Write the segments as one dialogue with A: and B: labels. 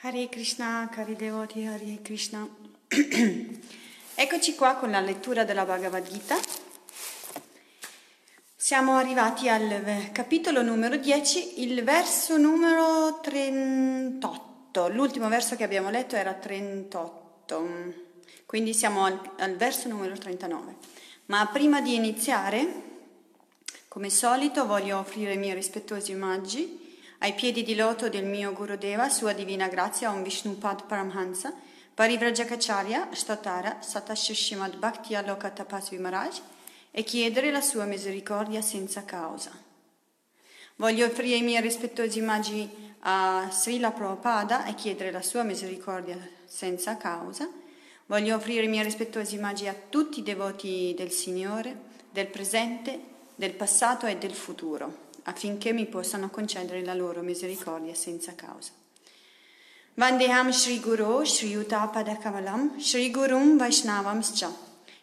A: Hare Krishna, cari devoti, Hare Krishna. Eccoci qua con la lettura della Bhagavad Gita. Siamo arrivati al capitolo numero 10, il verso numero 38. L'ultimo verso che abbiamo letto era 38, quindi siamo al, al verso numero 39. Ma prima di iniziare, come solito, voglio offrire i miei rispettosi omaggi ai piedi di loto del mio Gurudeva, Sua Divina Grazia, Om Vishnupad Paramhansa, Parivrajacacharya, Statara, Satashishimad Bhakti Aloka Tapasvi Maharaj e chiedere la sua misericordia senza causa. Voglio offrire i miei rispettosi omaggi a Srila Prabhupada e chiedere la sua misericordia senza causa. Voglio offrire i miei rispettosi omaggi a tutti i devoti del Signore, del presente, del passato e del futuro affinché mi possano concedere la loro misericordia senza causa. Vandeham Shri Guru Shri Utapada Kamalam Shri Gurum Vaishnavam Scha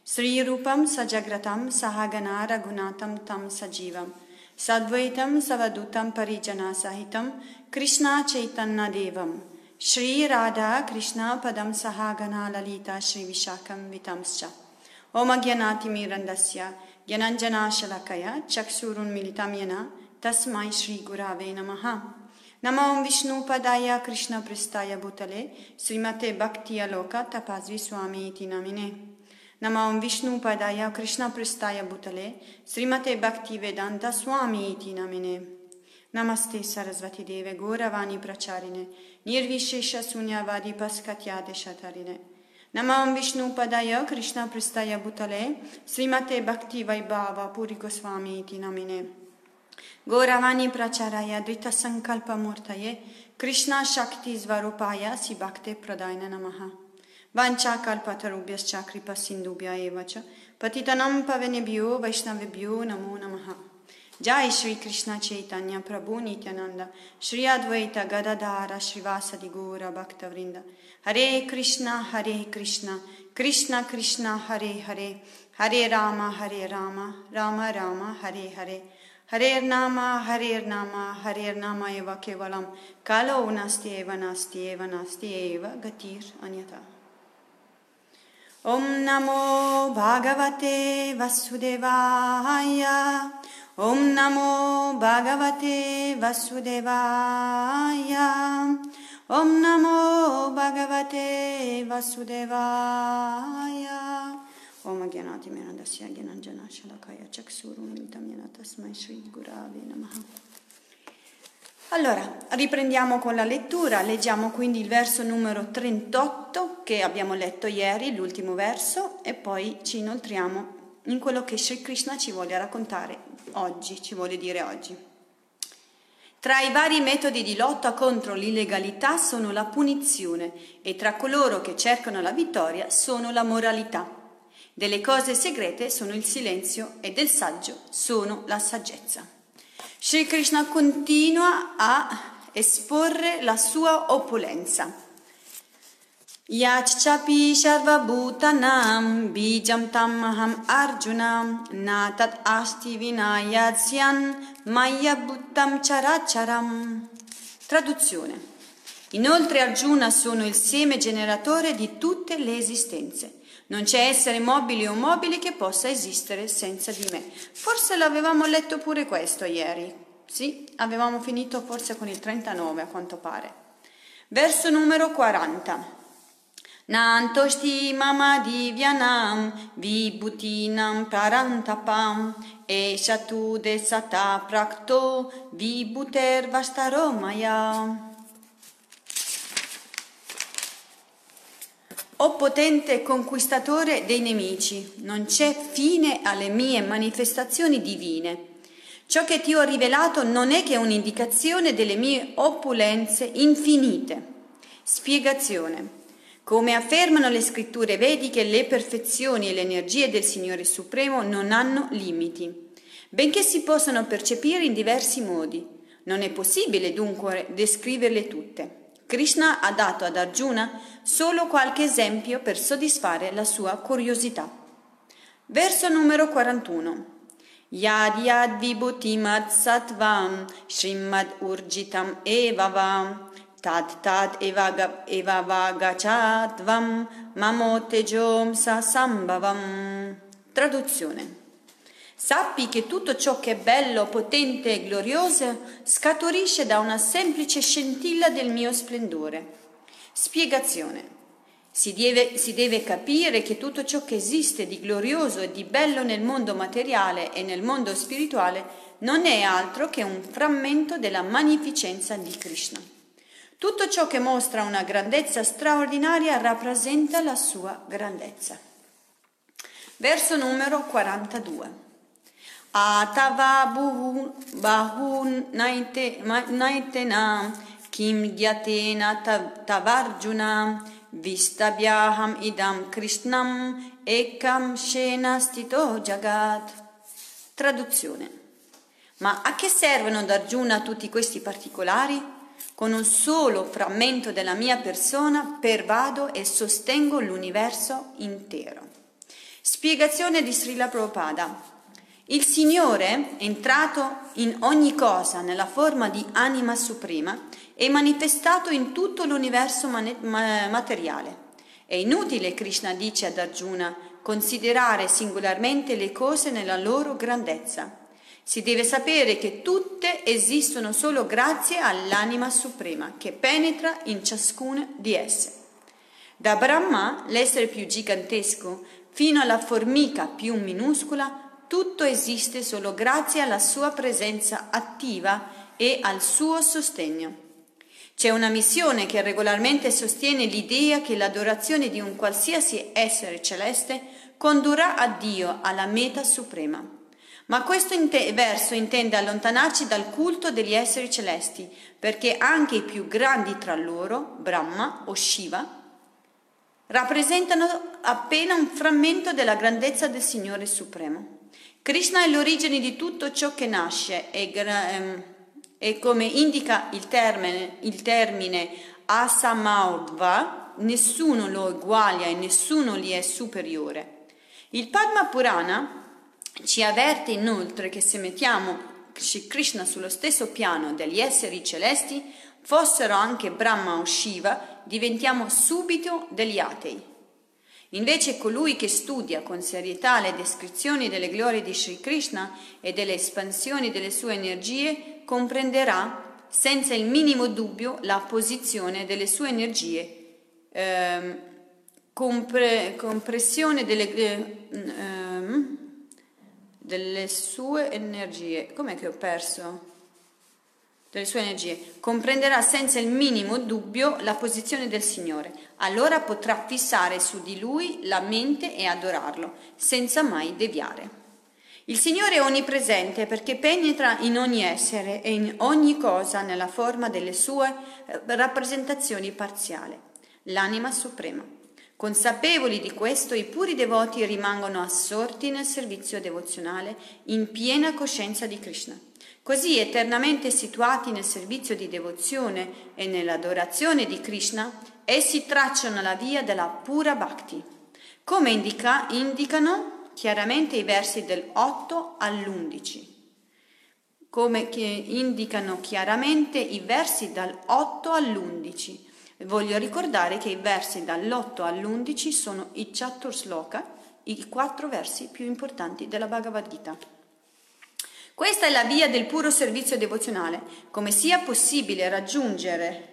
A: Sri Rupam Sajagratam Sahagana Ragunatam Tam Sajivam Sadvaitam Savadutam Parijana Sahitam Krishna Chaitanya Devam Shri Radha Krishna Padam Sahagana Lalita Shri Vishakam Vitamscha Om Agyanati Mirandasya Gyananjana Shalakaya Chaksurun Militam Yana तस्मै श्रीगुरावे नमः नमो विष्णुपदाय कृष्णपृष्ठाय भूतले श्रीमते भक्तियलोक तपस्वी स्वामी इति नमिने नमो विष्णुपदाय कृष्णपृष्ठाय भूतले श्रीमते भक्तिवेदान्त स्वामी इति नमिने नमस्ते सरस्वती देवे गौरवाणी प्रचारिणे निर्विशेष शून्यवादी पस्कत्यादेशतरिणे नमो विष्णुपदाय कृष्णपृष्ठाय भूतले श्रीमते भक्तिवैभाव पुरी गोस्वामी इति नमिने Goravani Pracharaya Drita Sankalpa Murtaye Krishna Shakti Svarupaya Sibhakte Pradayana Namaha Vancha Kalpatarubhyas Chakripa Sindubhya Evacha Patitanam Pavenebhyo Vaishnavebhyo Namo Namaha Jai Shri Krishna Chaitanya Prabhu Nityananda Shri Advaita Gadadhara Srivasadi Gora Bhakta Vrinda Hare Krishna Hare Krishna Krishna Krishna Hare Hare Hare Rama Hare Rama Rama Rama Hare Hare हरेर्नामा हरेर्नामा हरेर्नामा एव केवलं कालो नास्ति एव नास्ति एव नास्ति एव गतिर् अन्यथा ॐ नमो भागवते वसुदेवाय ॐ नमो भागवते वसुदेवाय ॐ नमो भगवते वसुदेवाय Om Gyanati Miranasya Gyananjana Shalakaya Chaksurumilitam Yana Tasmai Shri Gurave Namaha. Allora, riprendiamo con la lettura, leggiamo quindi il verso numero 38 che abbiamo letto ieri, l'ultimo verso, e poi ci inoltriamo in quello che Sri Krishna ci vuole raccontare oggi, ci vuole dire oggi. Tra i vari metodi di lotta contro l'illegalità sono la punizione e tra coloro che cercano la vittoria sono la moralità. Delle cose segrete sono il silenzio e del saggio sono la saggezza. Sri Krishna continua a esporre la sua opulenza. Yachchapi Sharvabhutanam Bijam Tamaham Arjuna Natat Asti Vinayadzyan Maya Bhuttam Characharam. Traduzione. Inoltre Arjuna sono il seme generatore di tutte le esistenze. Non c'è essere mobile o mobile che possa esistere senza di me. Forse l'avevamo letto pure questo ieri. Sì, avevamo finito forse con il 39 a quanto pare. Verso numero 40. Nantoshti mama divyanam vibhutinam parantapam e shatu desata prakto vibhuter vastaromaya. O potente conquistatore dei nemici, non c'è fine alle mie manifestazioni divine. Ciò che ti ho rivelato non è che un'indicazione delle mie opulenze infinite. Spiegazione. Come affermano le scritture vediche, le perfezioni e le energie del Signore Supremo non hanno limiti, benché si possano percepire in diversi modi. Non è possibile dunque descriverle tutte. Krishna ha dato ad Arjuna solo qualche esempio per soddisfare la sua curiosità. Verso numero 41. Yad yad vibhutimad sattvam shrimad urjitam evavam tad tad evavagachatvam mamotejom sa sambhavam. Traduzione. Sappi che tutto ciò che è bello, potente e glorioso scaturisce da una semplice scintilla del mio splendore. Spiegazione. Si deve, si deve, capire che tutto ciò che esiste di glorioso e di bello nel mondo materiale e nel mondo spirituale non è altro che un frammento della magnificenza di Krishna. Tutto ciò che mostra una grandezza straordinaria rappresenta la sua grandezza. Verso numero 42. Atava bahun naitena kim gyatena tavarjuna Vistabhyaham idam Krishnam ekam shena stito jagat. Traduzione. Ma a che servono ad Arjuna tutti questi particolari? Con un solo frammento della mia persona pervado e sostengo l'universo intero. Spiegazione di Srila Prabhupada. Il Signore, entrato in ogni cosa nella forma di anima suprema, è manifestato in tutto l'universo materiale. È inutile, Krishna dice ad Arjuna, considerare singolarmente le cose nella loro grandezza. Si deve sapere che tutte esistono solo grazie all'anima suprema che penetra in ciascuna di esse. Da Brahma, l'essere più gigantesco, fino alla formica più minuscola, tutto esiste solo grazie alla sua presenza attiva e al suo sostegno. C'è una missione che regolarmente sostiene l'idea che l'adorazione di un qualsiasi essere celeste condurrà a Dio alla meta suprema. Ma questo verso intende allontanarci dal culto degli esseri celesti, perché anche i più grandi tra loro, Brahma o Shiva, rappresentano appena un frammento della grandezza del Signore Supremo. Krishna è l'origine di tutto ciò che nasce e, ehm, e come indica il termine, il termine Asamaurdva, nessuno lo eguaglia e nessuno gli è superiore. Il Padma Purana ci avverte inoltre che se mettiamo Krishna sullo stesso piano degli esseri celesti, fossero anche Brahma o Shiva, diventiamo subito degli atei. Invece colui che studia con serietà le descrizioni delle glorie di Sri Krishna e delle espansioni delle sue energie comprenderà senza il minimo dubbio la posizione delle sue energie, ehm, compre, compressione delle, eh, ehm, delle sue energie. Com'è che ho perso? delle sue energie, comprenderà senza il minimo dubbio la posizione del Signore. Allora potrà fissare su di lui la mente e adorarlo, senza mai deviare. Il Signore è onnipresente perché penetra in ogni essere e in ogni cosa nella forma delle sue eh, rappresentazioni parziali, l'anima suprema. Consapevoli di questo, i puri devoti rimangono assorti nel servizio devozionale in piena coscienza di Krishna. Così eternamente situati nel servizio di devozione e nell'adorazione di Krishna, essi tracciano la via della pura bhakti, come indica, indicano chiaramente i versi del 8 all'11 come indicano chiaramente i versi dal 8 all'11. Voglio ricordare che i versi dall'8 all'11 sono i Chatur Sloka, i quattro versi più importanti della Bhagavad Gita. Questa è la via del puro servizio devozionale. Come sia possibile raggiungere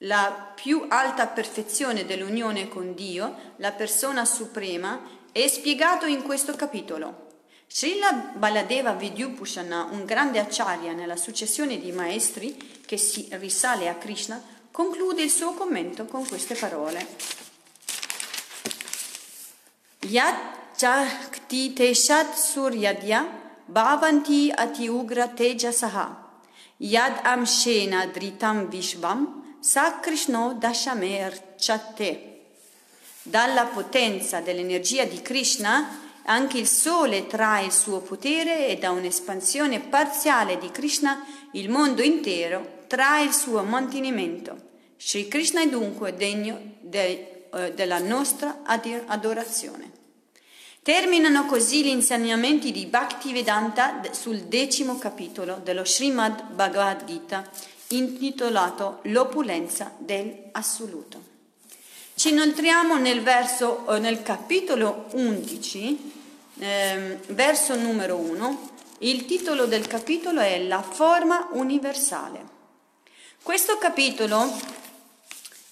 A: la più alta perfezione dell'unione con Dio, la persona suprema, è spiegato in questo capitolo. Srila Baladeva Vidyubhushana, un grande acciaria nella successione di maestri che si risale a Krishna, conclude il suo commento con queste parole. Yat chakti teshat suryadya bhavanti ati ugra tejasaha yad amshena dritam vishvam sa Krishno dashamer chatte. Dalla potenza dell'energia di Krishna anche il sole trae il suo potere e da un'espansione parziale di Krishna il mondo intero trae il suo mantenimento. Sri Krishna è dunque degno de, uh, della nostra adorazione. Terminano così gli insegnamenti di Bhaktivedanta sul decimo capitolo dello Srimad Bhagavad Gita intitolato L'opulenza dell'assoluto. Ci inoltriamo nel, verso, eh, nel capitolo 11, eh, verso numero 1. Il titolo del capitolo è La forma universale. Questo capitolo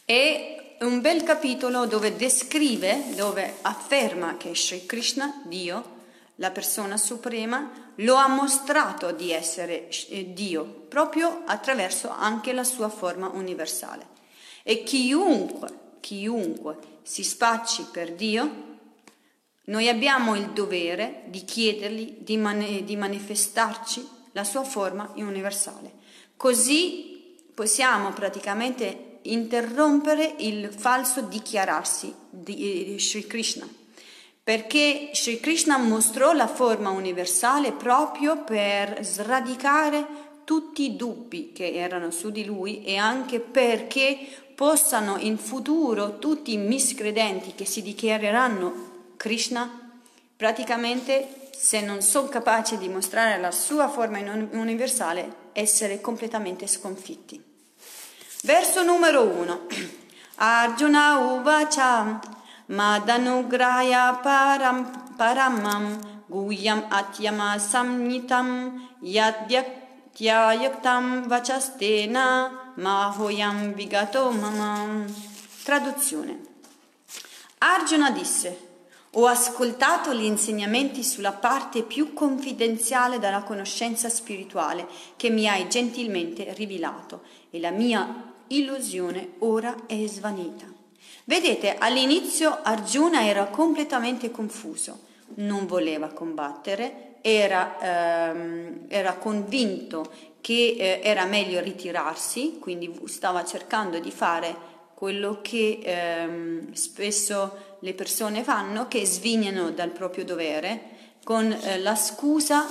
A: è un bel capitolo dove descrive, dove afferma che Sri Krishna, Dio, la persona suprema, lo ha mostrato di essere eh, Dio proprio attraverso anche la sua forma universale. E chiunque, chiunque si spacci per Dio, noi abbiamo il dovere di chiedergli di, man- di manifestarci la sua forma universale. Così possiamo praticamente interrompere il falso dichiararsi di Sri Krishna perché Sri Krishna mostrò la forma universale proprio per sradicare tutti i dubbi che erano su di lui e anche perché possano in futuro tutti i miscredenti che si dichiareranno Krishna praticamente se non sono capaci di mostrare la sua forma universale essere completamente sconfitti. Verso numero 1. Arjuna Uvacha Madanugraya param, paramam guhyam atyama samnitam yadyaktyayaktam vachastena mahoyam vigato mamam. Traduzione. Arjuna disse, ho ascoltato gli insegnamenti sulla parte più confidenziale della conoscenza spirituale che mi hai gentilmente rivelato e la mia illusione ora è svanita. Vedete, all'inizio Arjuna era completamente confuso, non voleva combattere, era, ehm, era convinto che eh, era meglio ritirarsi, quindi stava cercando di fare quello che ehm, spesso le persone fanno, che svignano dal proprio dovere con eh, la scusa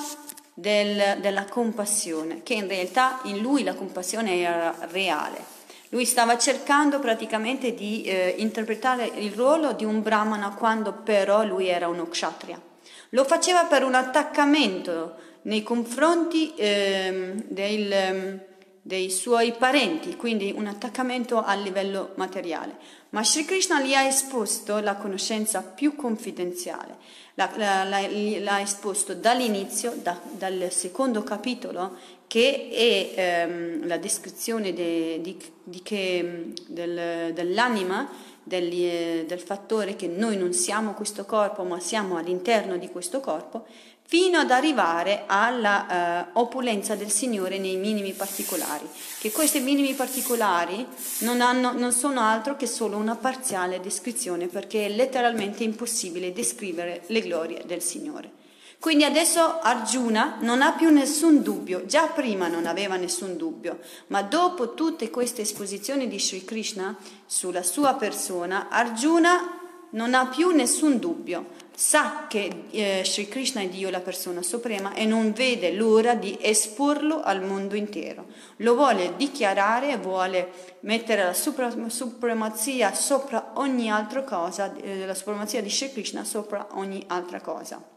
A: del, della compassione, che in realtà in lui la compassione era reale. Lui stava cercando praticamente di eh, interpretare il ruolo di un brahmana quando però lui era uno kshatriya. Lo faceva per un attaccamento nei confronti eh, del, ehm, dei suoi parenti, quindi un attaccamento a livello materiale. Ma Sri Krishna gli ha esposto la conoscenza più confidenziale, l'ha, esposto dall'inizio, da, dal secondo capitolo, che è ehm, la descrizione de, di, di che, del, dell'anima, del, del fattore che noi non siamo questo corpo, ma siamo all'interno di questo corpo, fino ad arrivare alla uh, opulenza del Signore nei minimi particolari, che questi minimi particolari non, hanno, non, sono altro che solo una parziale descrizione, perché è letteralmente impossibile descrivere le glorie del Signore. Quindi adesso Arjuna non ha più nessun dubbio, già prima non aveva nessun dubbio, ma dopo tutte queste esposizioni di Sri Krishna sulla sua persona, Arjuna non ha più nessun dubbio, sa che eh, Sri Krishna è Dio, la persona suprema, e non vede l'ora di esporlo al mondo intero. Lo vuole dichiarare, vuole mettere la supremazia sopra ogni altra cosa, eh, la supremazia di Sri Krishna sopra ogni altra cosa.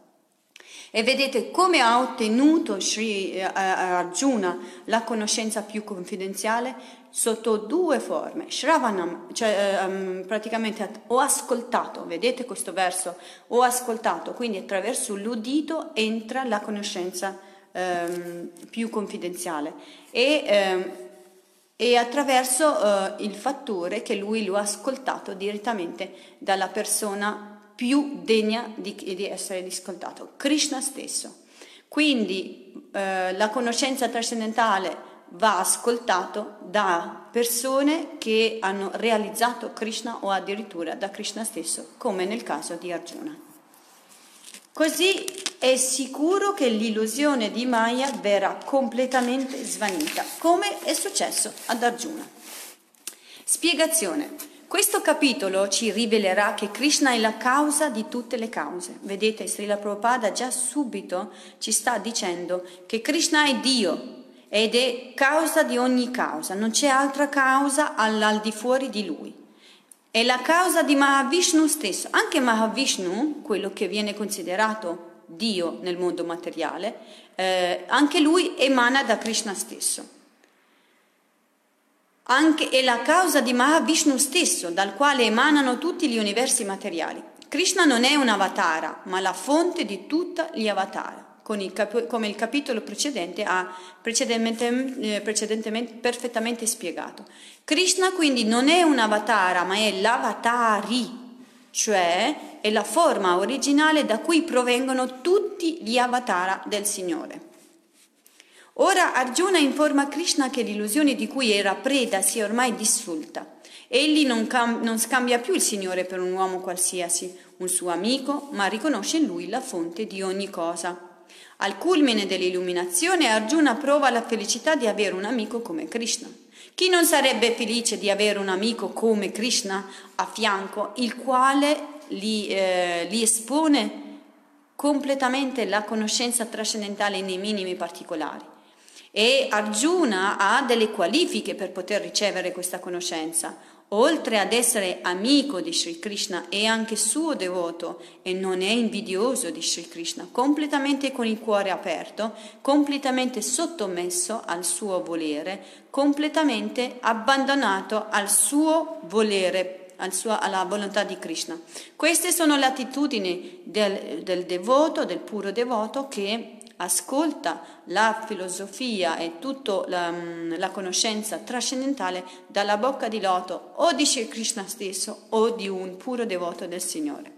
A: E vedete come ha ottenuto Sri eh, Arjuna la conoscenza più confidenziale? Sotto due forme. Shravanam, cioè um, praticamente ho ascoltato, vedete questo verso? Ho ascoltato, quindi attraverso l'udito entra la conoscenza um, più confidenziale. E, um, e attraverso uh, il fattore che lui lo ha ascoltato direttamente dalla persona più degna di, di essere ascoltato, Krishna stesso. Quindi eh, la conoscenza trascendentale va ascoltato da persone che hanno realizzato Krishna o addirittura da Krishna stesso, come nel caso di Arjuna. Così è sicuro che l'illusione di Maya verrà completamente svanita, come è successo ad Arjuna. Spiegazione. Questo capitolo ci rivelerà che Krishna è la causa di tutte le cause. Vedete, Srila Prabhupada già subito ci sta dicendo che Krishna è Dio ed è causa di ogni causa, non c'è altra causa al, di fuori di lui. È la causa di Mahavishnu stesso. Anche Mahavishnu, quello che viene considerato Dio nel mondo materiale, eh, anche lui emana da Krishna stesso. Anche è la causa di Mahavishnu stesso, dal quale emanano tutti gli universi materiali. Krishna non è un avatara, ma la fonte di tutti gli avatara come il capitolo precedente ha precedentemente, eh, precedentemente perfettamente spiegato. Krishna quindi non è un avatara, ma è l'avatari, cioè è la forma originale da cui provengono tutti gli avatara del Signore. Ora Arjuna informa Krishna che l'illusione di cui era preda si è ormai dissulta. Egli non, cam- non scambia più il Signore per un uomo qualsiasi, un suo amico, ma riconosce in lui la fonte di ogni cosa. Al culmine dell'illuminazione Arjuna prova la felicità di avere un amico come Krishna. Chi non sarebbe felice di avere un amico come Krishna a fianco, il quale gli, eh, gli espone completamente la conoscenza trascendentale nei minimi particolari? E Arjuna ha delle qualifiche per poter ricevere questa conoscenza oltre ad essere amico di Sri Krishna, è anche suo devoto e non è invidioso di Sri Krishna, completamente con il cuore aperto, completamente sottomesso al suo volere, completamente abbandonato al suo volere, al suo, alla volontà di Krishna. Queste sono le attitudini del, del devoto, del puro devoto che ascolta la filosofia e tutta la, mm, la, conoscenza trascendentale dalla bocca di loto o di Sri Krishna stesso o di un puro devoto del Signore.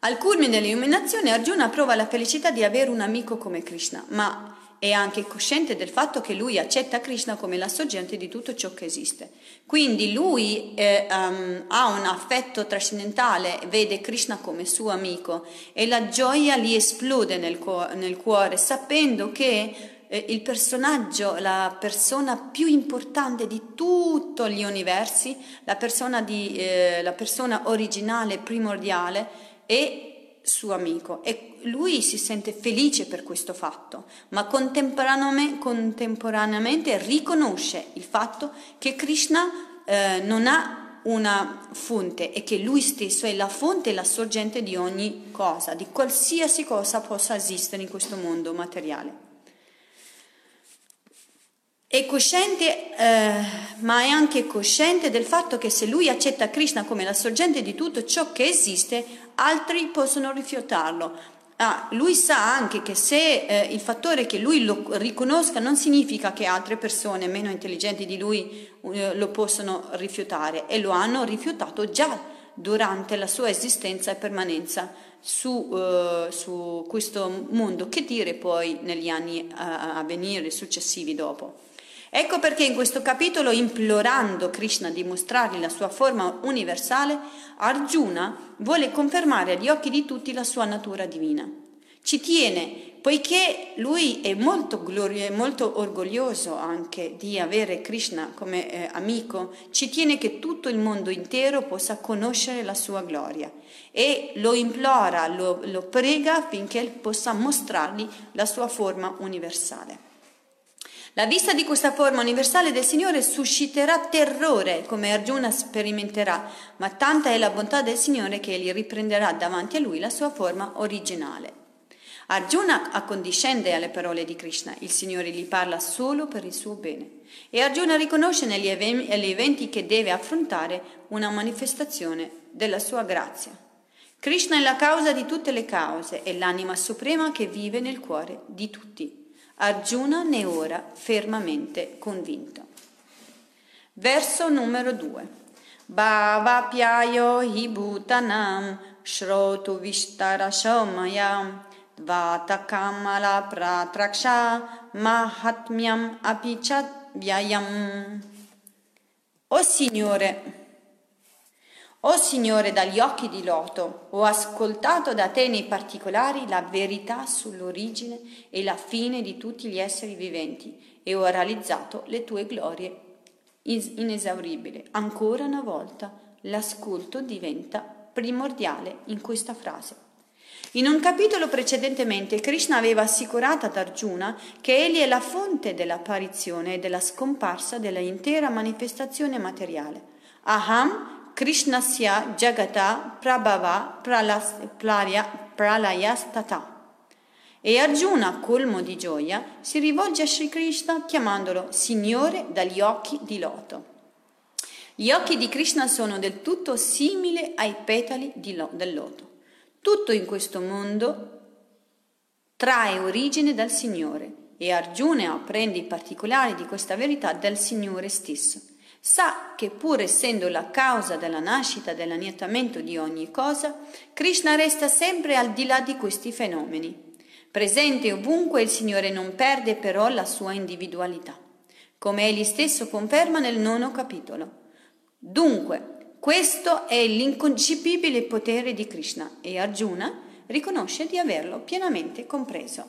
A: Al culmine dell'illuminazione Arjuna prova la felicità di avere un amico come Krishna, ma è anche cosciente del fatto che lui accetta Krishna come la sorgente di tutto ciò che esiste. Quindi lui eh, um, ha un affetto trascendentale, vede Krishna come suo amico e la gioia gli esplode nel, cu- nel cuore, sapendo che eh, il personaggio, la persona più importante di tutti gli universi, la persona, di, eh, la persona originale, primordiale, è suo amico e lui si sente felice per questo fatto, ma contemporaneamente, contemporaneamente riconosce il fatto che Krishna eh, non ha una fonte e che lui stesso è la fonte e la sorgente di ogni cosa, di qualsiasi cosa possa esistere in questo mondo materiale. È cosciente, eh, ma è anche cosciente del fatto che se lui accetta Krishna come la sorgente di tutto ciò che esiste, altri possono rifiutarlo. Ah, lui sa anche che se eh, il fattore che lui lo riconosca non significa che altre persone meno intelligenti di lui eh, lo possono rifiutare e lo hanno rifiutato già durante la sua esistenza e permanenza su, uh, su questo mondo, che dire poi negli anni a venire successivi dopo. Ecco perché in questo capitolo, implorando Krishna di mostrargli la sua forma universale, Arjuna vuole confermare agli occhi di tutti la sua natura divina. Ci tiene, poiché lui è molto, glorio, molto orgoglioso anche di avere Krishna come eh, amico, ci tiene che tutto il mondo intero possa conoscere la sua gloria e lo implora, lo, lo prega affinché possa mostrargli la sua forma universale. La vista di questa forma universale del Signore susciterà terrore, come Arjuna sperimenterà, ma tanta è la bontà del Signore che egli riprenderà davanti a lui la sua forma originale. Arjuna accondiscende alle parole di Krishna, il Signore gli parla solo per il suo bene e Arjuna riconosce negli eventi che deve affrontare una manifestazione della sua grazia. Krishna è la causa di tutte le cause, è l'anima suprema che vive nel cuore di tutti. Arjuna ne ora fermamente convinto. Verso numero 2. Bhava Bhavapyayo hi bhutanam shrotu vishtara shomayam dvata kamala pratraksha mahatmyam apichat vyayam. O Signore, o Signore, dagli occhi di Loto, ho ascoltato da te nei particolari la verità sull'origine e la fine di tutti gli esseri viventi e ho realizzato le tue glorie inesauribili. Ancora una volta l'ascolto diventa primordiale in questa frase. In un capitolo precedentemente Krishna aveva assicurato ad Arjuna che egli è la fonte dell'apparizione e della scomparsa dell'intera manifestazione materiale. Aham Krishnasya Jagata Prabhava Pralayastata. E Arjuna, colmo di gioia, si rivolge a Sri Krishna chiamandolo Signore dagli occhi di loto. Gli occhi di Krishna sono del tutto simili ai petali lo- del loto. Tutto in questo mondo trae origine dal Signore e Arjuna apprende i particolari di questa verità dal Signore stesso. Sa che pur essendo la causa della nascita e dell'annientamento di ogni cosa, Krishna resta sempre al di là di questi fenomeni. Presente ovunque il Signore non perde però la sua individualità, come egli stesso conferma nel nono capitolo. Dunque, questo è l'inconcepibile potere di Krishna e Arjuna riconosce di averlo pienamente compreso.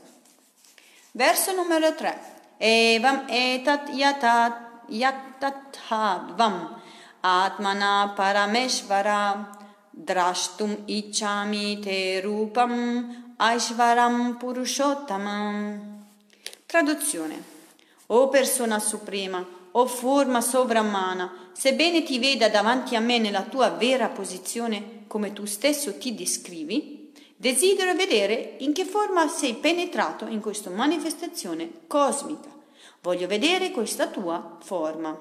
A: Verso numero 3. Evam etat yatat yatathadvam atmana parameshvara drashtum ichami te rupam Aishvaram Purushottamam. Traduzione. O persona suprema, o forma sovrammana, sebbene ti veda davanti a me nella tua vera posizione come tu stesso ti descrivi, desidero vedere in che forma sei penetrato in questa manifestazione cosmica. Voglio vedere questa tua forma.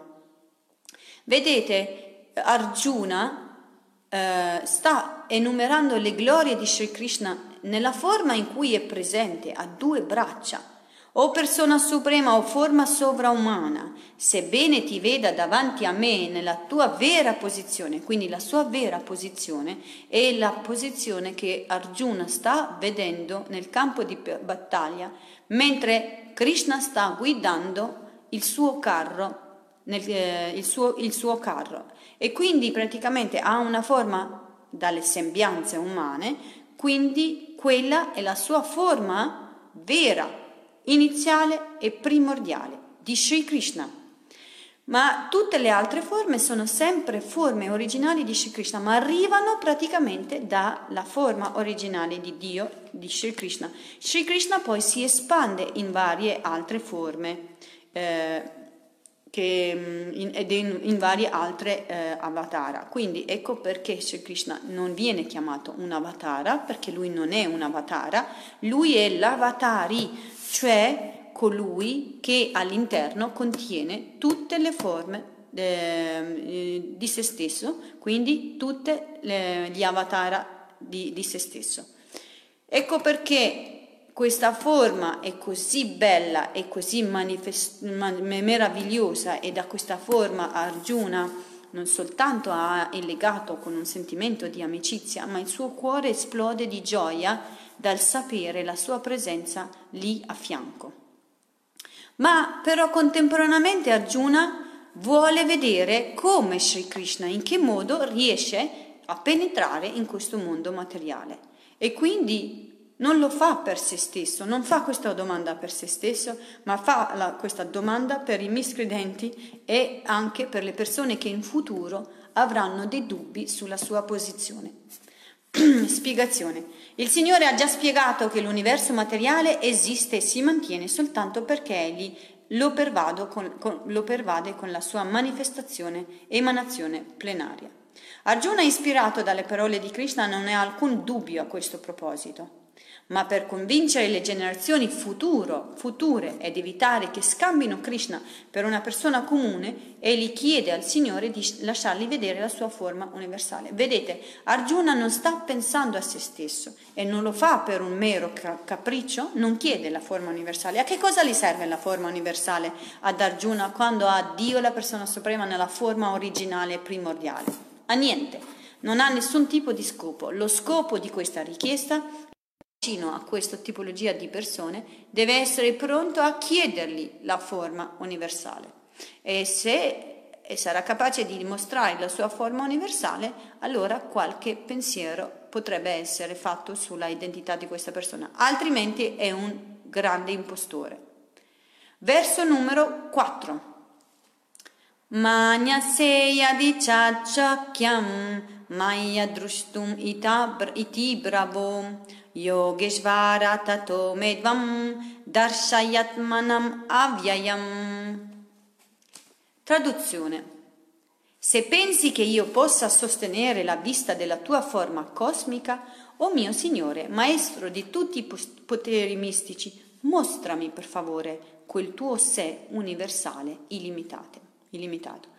A: Vedete, Arjuna eh, sta enumerando le glorie di Sri Krishna nella forma in cui è presente, ha due braccia, o persona suprema o forma sovraumana, sebbene ti veda davanti a me nella tua vera posizione, quindi la sua vera posizione è la posizione che Arjuna sta vedendo nel campo di battaglia, mentre Krishna sta guidando il suo carro, nel, eh, il, suo, il suo carro. E quindi praticamente ha una forma dalle sembianze umane, quindi quella è la sua forma vera, iniziale e primordiale di Sri Krishna. Ma tutte le altre forme sono sempre forme originali di Sri Krishna, ma arrivano praticamente dalla forma originale di Dio, di Sri Krishna. Sri Krishna poi si espande in varie altre forme. Eh, che, mm, in, ed in, in, varie altre eh, avatara. Quindi ecco perché Sri Krishna non viene chiamato un avatara, perché lui non è un avatara, lui è l'avatari, cioè colui che all'interno contiene tutte le forme eh, di se stesso, quindi tutti gli avatara di, di se stesso. Ecco perché questa forma è così bella e così manifest- meravigliosa e da questa forma Arjuna non soltanto il legato con un sentimento di amicizia, ma il suo cuore esplode di gioia dal sapere la sua presenza lì a fianco. Ma però contemporaneamente Arjuna vuole vedere come Sri Krishna, in che modo riesce a penetrare in questo mondo materiale. E quindi non lo fa per se stesso, non fa questa domanda per se stesso, ma fa la, questa domanda per i miscredenti e anche per le persone che in futuro avranno dei dubbi sulla sua posizione. Spiegazione. Il Signore ha già spiegato che l'universo materiale esiste e si mantiene soltanto perché Egli lo, con, con, lo pervade con la sua manifestazione emanazione plenaria. Arjuna, ispirato dalle parole di Krishna, non ha alcun dubbio a questo proposito ma per convincere le generazioni futuro, future ed evitare che scambino Krishna per una persona comune, egli chiede al Signore di lasciargli vedere la sua forma universale. Vedete, Arjuna non sta pensando a se stesso e non lo fa per un mero capriccio, non chiede la forma universale. A che cosa gli serve la forma universale ad Arjuna quando ha Dio, la persona suprema, nella forma originale e primordiale? A niente non ha nessun tipo di scopo. Lo scopo di questa richiesta vicino a questa tipologia di persone deve essere pronto a chiedergli la forma universale e se sarà capace di dimostrare la sua forma universale, allora qualche pensiero potrebbe essere fatto sulla identità di questa persona, altrimenti è un grande impostore. Verso numero 4. Manya seya di chachakyam maya drustum iti bravo Yogeshvara tato medvam darshayatmanam avyayam. Traduzione. Se pensi che io possa sostenere la vista della tua forma cosmica, o mio Signore, Maestro di tutti i poteri mistici, mostrami per favore quel tuo sé universale illimitato.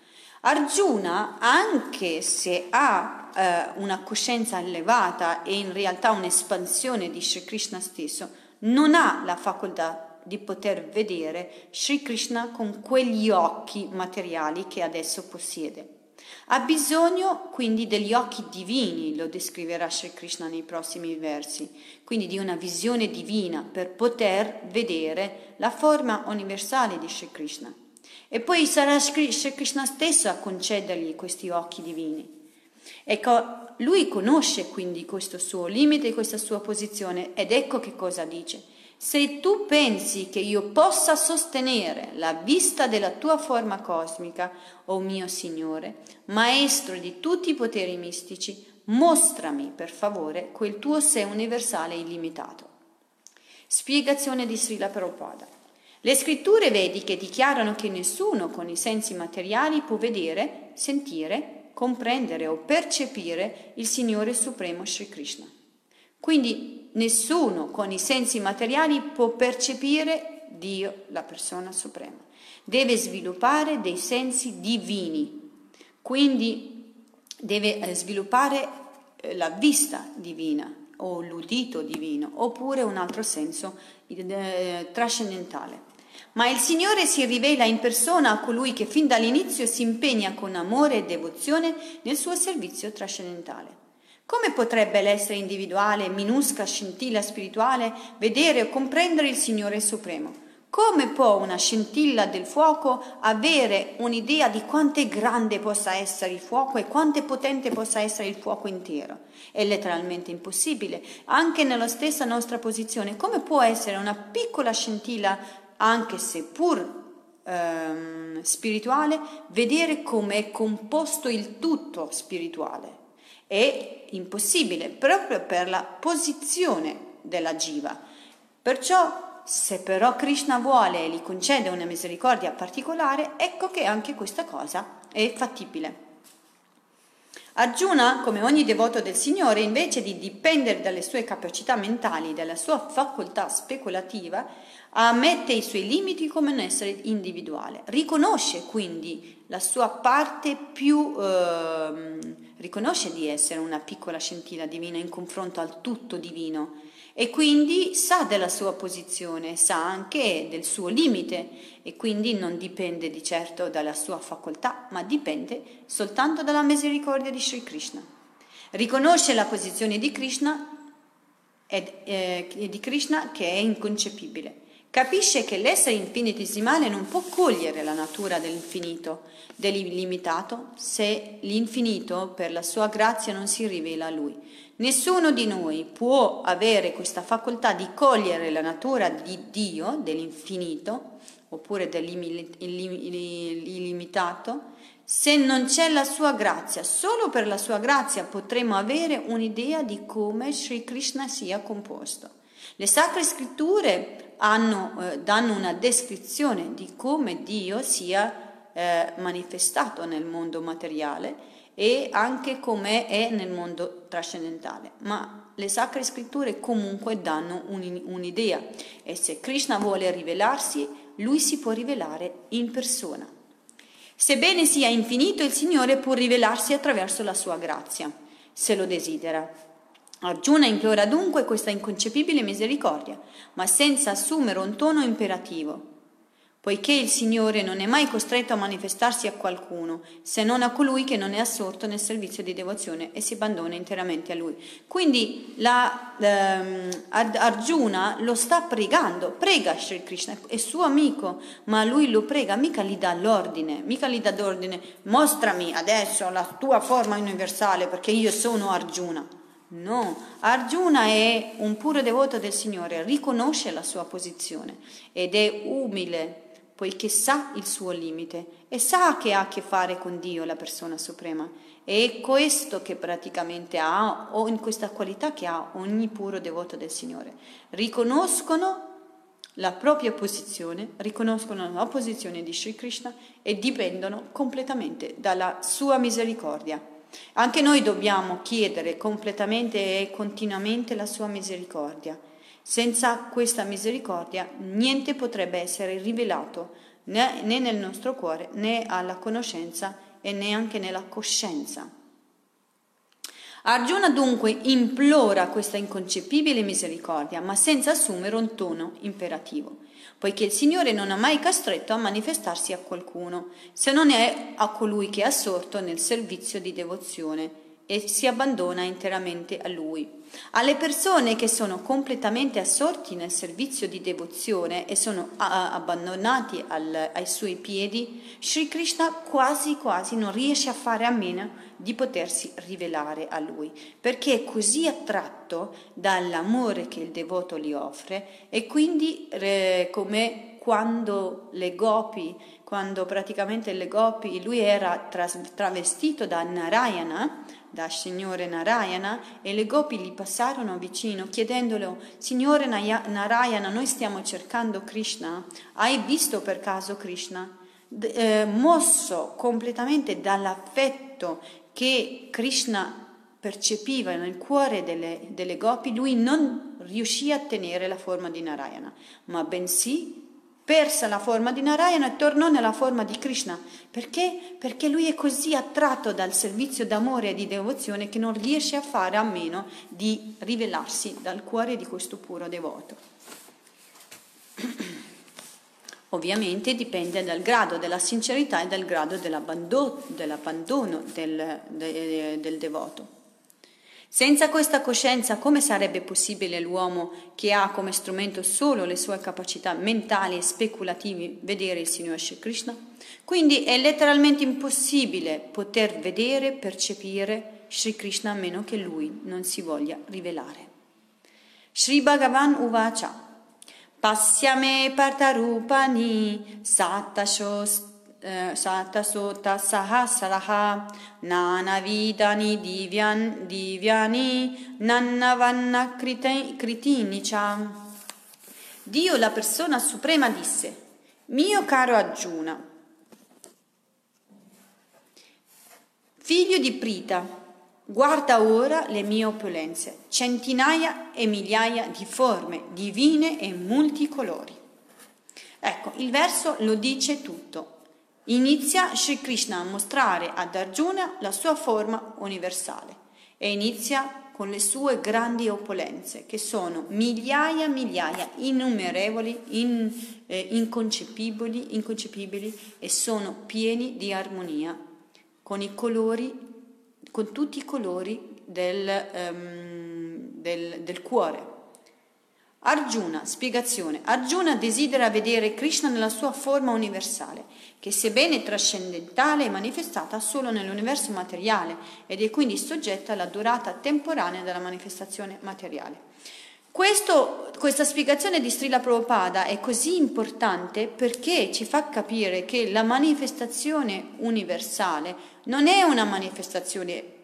A: Arjuna, anche se ha eh, una coscienza elevata e in realtà un'espansione di Sri Krishna stesso, non ha la facoltà di poter vedere Sri Krishna con quegli occhi materiali che adesso possiede. Ha bisogno quindi degli occhi divini, lo descriverà Sri Krishna nei prossimi versi, quindi di una visione divina per poter vedere la forma universale di Sri Krishna. E poi sarà Krishna stesso a concedergli questi occhi divini. Ecco, lui conosce quindi questo suo limite, questa sua posizione ed ecco che cosa dice. Se tu pensi che io possa sostenere la vista della tua forma cosmica, o oh mio Signore, maestro di tutti i poteri mistici, mostrami per favore quel tuo sé universale illimitato. Spiegazione di Srila Prabhupada. Le scritture vediche dichiarano che nessuno con i sensi materiali può vedere, sentire, comprendere o percepire il Signore Supremo Sri Krishna. Quindi nessuno con i sensi materiali può percepire Dio, la persona suprema. Deve sviluppare dei sensi divini, quindi deve eh, sviluppare eh, la vista divina o l'udito divino, oppure un altro senso eh, trascendentale. Ma il Signore si rivela in persona a colui che fin dall'inizio si impegna con amore e devozione nel suo servizio trascendentale. Come potrebbe l'essere individuale, minusca scintilla spirituale, vedere o comprendere il Signore Supremo? Come può una scintilla del fuoco avere un'idea di quanto grande possa essere il fuoco e quanto potente possa essere il fuoco intero? È letteralmente impossibile. Anche nella stessa nostra posizione, come può essere una piccola scintilla, anche se pur ehm, spirituale, vedere come è composto il tutto spirituale? È impossibile proprio per la posizione della jiva. Perciò, se però Krishna vuole e gli concede una misericordia particolare, ecco che anche questa cosa è fattibile. Arjuna, come ogni devoto del Signore, invece di dipendere dalle sue capacità mentali, dalla sua facoltà speculativa, ammette i suoi limiti come un essere individuale. Riconosce quindi la sua parte più... Eh, riconosce di essere una piccola scintilla divina in confronto al tutto divino e quindi sa della sua posizione, sa anche del suo limite e quindi non dipende di certo dalla sua facoltà, ma dipende soltanto dalla misericordia di Sri Krishna. Riconosce la posizione di Krishna, ed, eh, di Krishna che è inconcepibile capisce che l'essere infinitesimale non può cogliere la natura dell'infinito, dell'illimitato, se l'infinito per la sua grazia non si rivela a lui. Nessuno di noi può avere questa facoltà di cogliere la natura di Dio, dell'infinito, oppure dell'illimitato, se non c'è la sua grazia. Solo per la sua grazia potremo avere un'idea di come Sri Krishna sia composto. Le sacre scritture hanno, eh, danno una descrizione di come Dio sia eh, manifestato nel mondo materiale e anche come è nel mondo trascendentale. Ma le sacre scritture comunque danno un, un'idea e se Krishna vuole rivelarsi, lui si può rivelare in persona. Sebbene sia infinito, il Signore può rivelarsi attraverso la sua grazia, se lo desidera. Arjuna implora dunque questa inconcepibile misericordia, ma senza assumere un tono imperativo, poiché il Signore non è mai costretto a manifestarsi a qualcuno, se non a colui che non è assorto nel servizio di devozione e si abbandona interamente a Lui. Quindi la, ehm, Arjuna lo sta pregando, prega Sri Krishna, è suo amico, ma lui lo prega, mica gli dà l'ordine, mica gli dà l'ordine, mostrami adesso la tua forma universale perché io sono Arjuna. No, Arjuna è un puro devoto del Signore, riconosce la sua posizione ed è umile poiché sa il suo limite e sa che ha a che fare con Dio, la persona suprema. È questo che praticamente ha, o in questa qualità che ha ogni puro devoto del Signore. Riconoscono la propria posizione, riconoscono la posizione di Sri Krishna e dipendono completamente dalla sua misericordia. Anche noi dobbiamo chiedere completamente e continuamente la sua misericordia. Senza questa misericordia niente potrebbe essere rivelato né, nel nostro cuore né alla conoscenza e neanche nella coscienza. Arjuna dunque implora questa inconcepibile misericordia, ma senza assumere un tono imperativo, poiché il Signore non ha mai costretto a manifestarsi a qualcuno, se non è a colui che è assorto nel servizio di devozione e si abbandona interamente a Lui. Alle persone che sono completamente assorti nel servizio di devozione e sono abbandonati al, ai suoi piedi, Sri Krishna quasi quasi non riesce a fare a meno di potersi rivelare a lui, perché è così attratto dall'amore che il devoto gli offre e quindi eh, come quando le gopi, quando praticamente le gopi, lui era travestito da Narayana, da Signore Narayana e le gopi gli passarono vicino chiedendolo Signore Narayana noi stiamo cercando Krishna hai visto per caso Krishna? Eh, mosso completamente dall'affetto che Krishna percepiva nel cuore delle, delle gopi lui non riuscì a tenere la forma di Narayana ma bensì persa la forma di Narayana e tornò nella forma di Krishna. Perché? Perché lui è così attratto dal servizio d'amore e di devozione che non riesce a fare a meno di rivelarsi dal cuore di questo puro devoto. Ovviamente dipende dal grado della sincerità e dal grado dell'abbandono, del, del, del devoto. Senza questa coscienza come sarebbe possibile l'uomo che ha come strumento solo le sue capacità mentali e speculative vedere il Signore Shri Krishna? Quindi è letteralmente impossibile poter vedere, percepire Shri Krishna a meno che lui non si voglia rivelare. Sri Bhagavan Uvacha Pasyame Partarupani Satashos Satasota Sahasraha Nanavidani Divyan, Divyani Nannavanna Kritinicha. Dio, la persona suprema, disse, mio caro Arjuna, figlio di Prita, guarda ora le mie opulenze, centinaia e migliaia di forme divine e multicolori. Ecco, il verso lo dice tutto. Inizia Sri Krishna a mostrare ad Arjuna la sua forma universale e inizia con le sue grandi opulenze, che sono migliaia, migliaia, innumerevoli, in, eh, inconcepibili, inconcepibili e sono pieni di armonia con i colori, con tutti i colori del, um, del, del cuore. Arjuna, spiegazione. Arjuna desidera vedere Krishna nella sua forma universale, che sebbene trascendentale è manifestata solo nell'universo materiale ed è quindi soggetta alla durata temporanea della manifestazione materiale. Questo, questa spiegazione di Srila Prabhupada è così importante perché ci fa capire che la manifestazione universale non è una manifestazione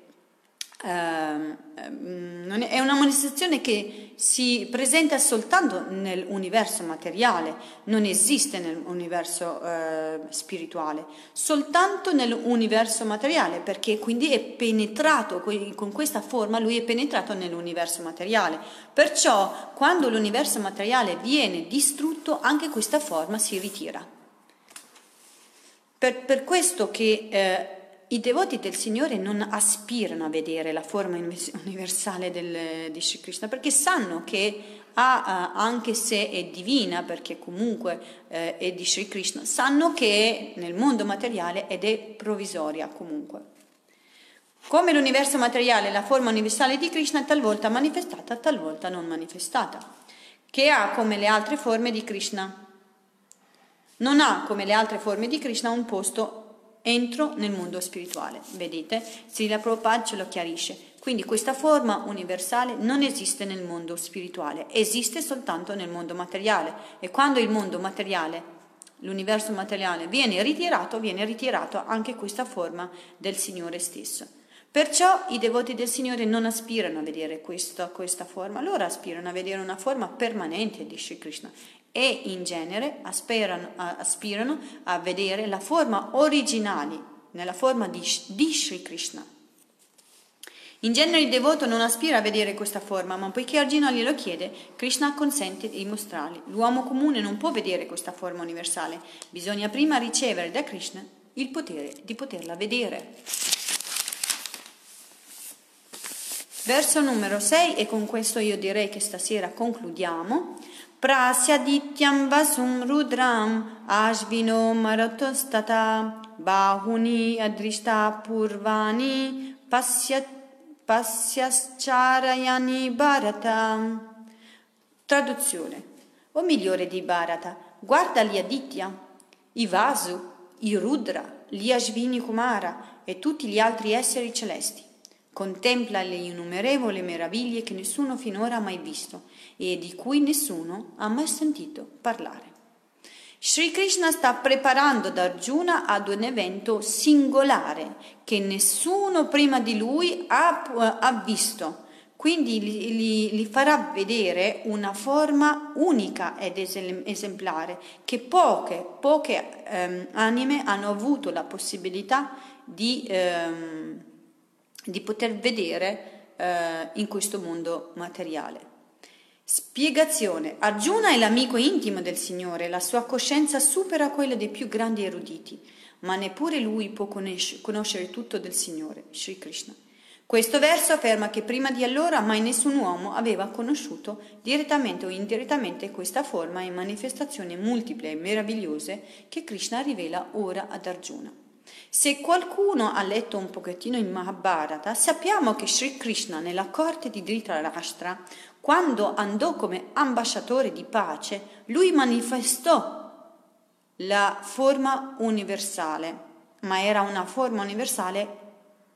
A: Ehm, ehm, è una manifestazione che si presenta soltanto nell'universo materiale, non esiste nell'universo eh, spirituale, soltanto nell'universo materiale, perché quindi è penetrato, con questa forma lui è penetrato nell'universo materiale. Perciò quando l'universo materiale viene distrutto, anche questa forma si ritira. Per, per questo che eh, i devoti del Signore non aspirano a vedere la forma universale del, di Sri Krishna perché sanno che ha, anche se è divina, perché comunque eh, è di Sri Krishna, sanno che è nel mondo materiale ed è provvisoria comunque. Come l'universo materiale, la forma universale di Krishna è talvolta manifestata, talvolta non manifestata, che ha come le altre forme di Krishna. Non ha come le altre forme di Krishna un posto entro nel mondo spirituale. Vedete? Srila Prabhupada ce lo chiarisce. Quindi questa forma universale non esiste nel mondo spirituale, esiste soltanto nel mondo materiale. E quando il mondo materiale, l'universo materiale, viene ritirato, viene ritirato anche questa forma del Signore stesso. Perciò i devoti del Signore non aspirano a vedere questa, questa forma, loro aspirano a vedere una forma permanente di Sri Krishna e in genere aspirano, aspirano a vedere la forma originale, nella forma di, di Sri Krishna. In genere il devoto non aspira a vedere questa forma, ma poiché Arjuna glielo chiede, Krishna consente di mostrarli. L'uomo comune non può vedere questa forma universale, bisogna prima ricevere da Krishna il potere di poterla vedere. Verso numero 6 e con questo io direi che stasera concludiamo. Prasyadityam vasum rudram ashvino maratostata bahuni adrishta purvani pasyat Pasyascharayani Bharata. Traduzione. O migliore di Bharata, guarda gli Aditya, i Vasu, i Rudra, gli Ashvini Kumara e tutti gli altri esseri celesti. Contempla le innumerevoli meraviglie che nessuno finora ha mai visto e di cui nessuno ha mai sentito parlare. Sri Krishna sta preparando Arjuna ad un evento singolare che nessuno prima di lui ha, ha visto. Quindi gli, farà vedere una forma unica ed esemplare che poche, poche ehm, anime hanno avuto la possibilità di, ehm, di poter vedere eh, in questo mondo materiale. Spiegazione. Arjuna è l'amico intimo del Signore, la sua coscienza supera quella dei più grandi eruditi, ma neppure lui può conoscere tutto del Signore, Sri Krishna. Questo verso afferma che prima di allora mai nessun uomo aveva conosciuto direttamente o indirettamente questa forma e manifestazioni multiple e meravigliose che Krishna rivela ora ad Arjuna. Se qualcuno ha letto un pochettino in Mahabharata, sappiamo che Sri Krishna nella corte di Dhritarashtra quando andò come ambasciatore di pace, lui manifestò la forma universale, ma era una forma universale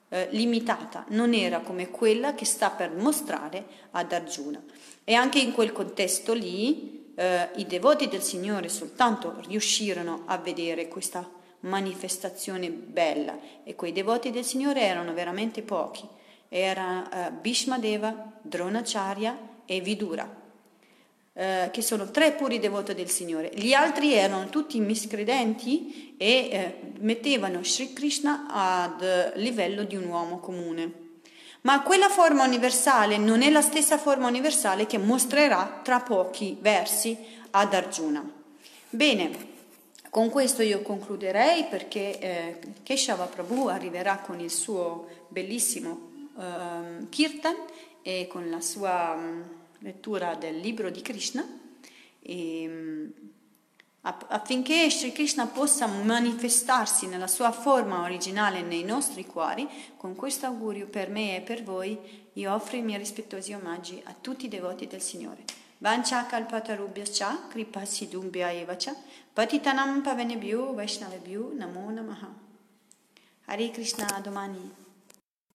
A: eh, limitata, non era come quella che sta per mostrare ad Arjuna. E anche in quel contesto lì eh, i devoti del Signore soltanto riuscirono a vedere questa manifestazione bella e quei devoti del Signore erano veramente pochi. Era eh, Bhishma Deva, Dronacharya e Vidura, eh, che sono tre puri devoti del Signore. Gli altri erano tutti miscredenti e eh, mettevano Sri Krishna ad livello di un uomo comune. Ma quella forma universale non è la stessa forma universale che mostrerà tra pochi versi ad Arjuna. Bene, con questo io concluderei perché eh, Keshava Prabhu arriverà con il suo bellissimo eh, Kirtan e con la sua mm, lettura del libro di Krishna e, mm, affinché Sri Krishna possa manifestarsi nella sua forma originale nei nostri cuori, con questo augurio per me e per voi io offro i miei rispettosi omaggi a tutti i devoti del Signore. Vancha kalpatarubhyascha kripa siddhumbhya evacha patitanam pavenebhyo vaishnavebhyo namo namaha. Hare Krishna domani.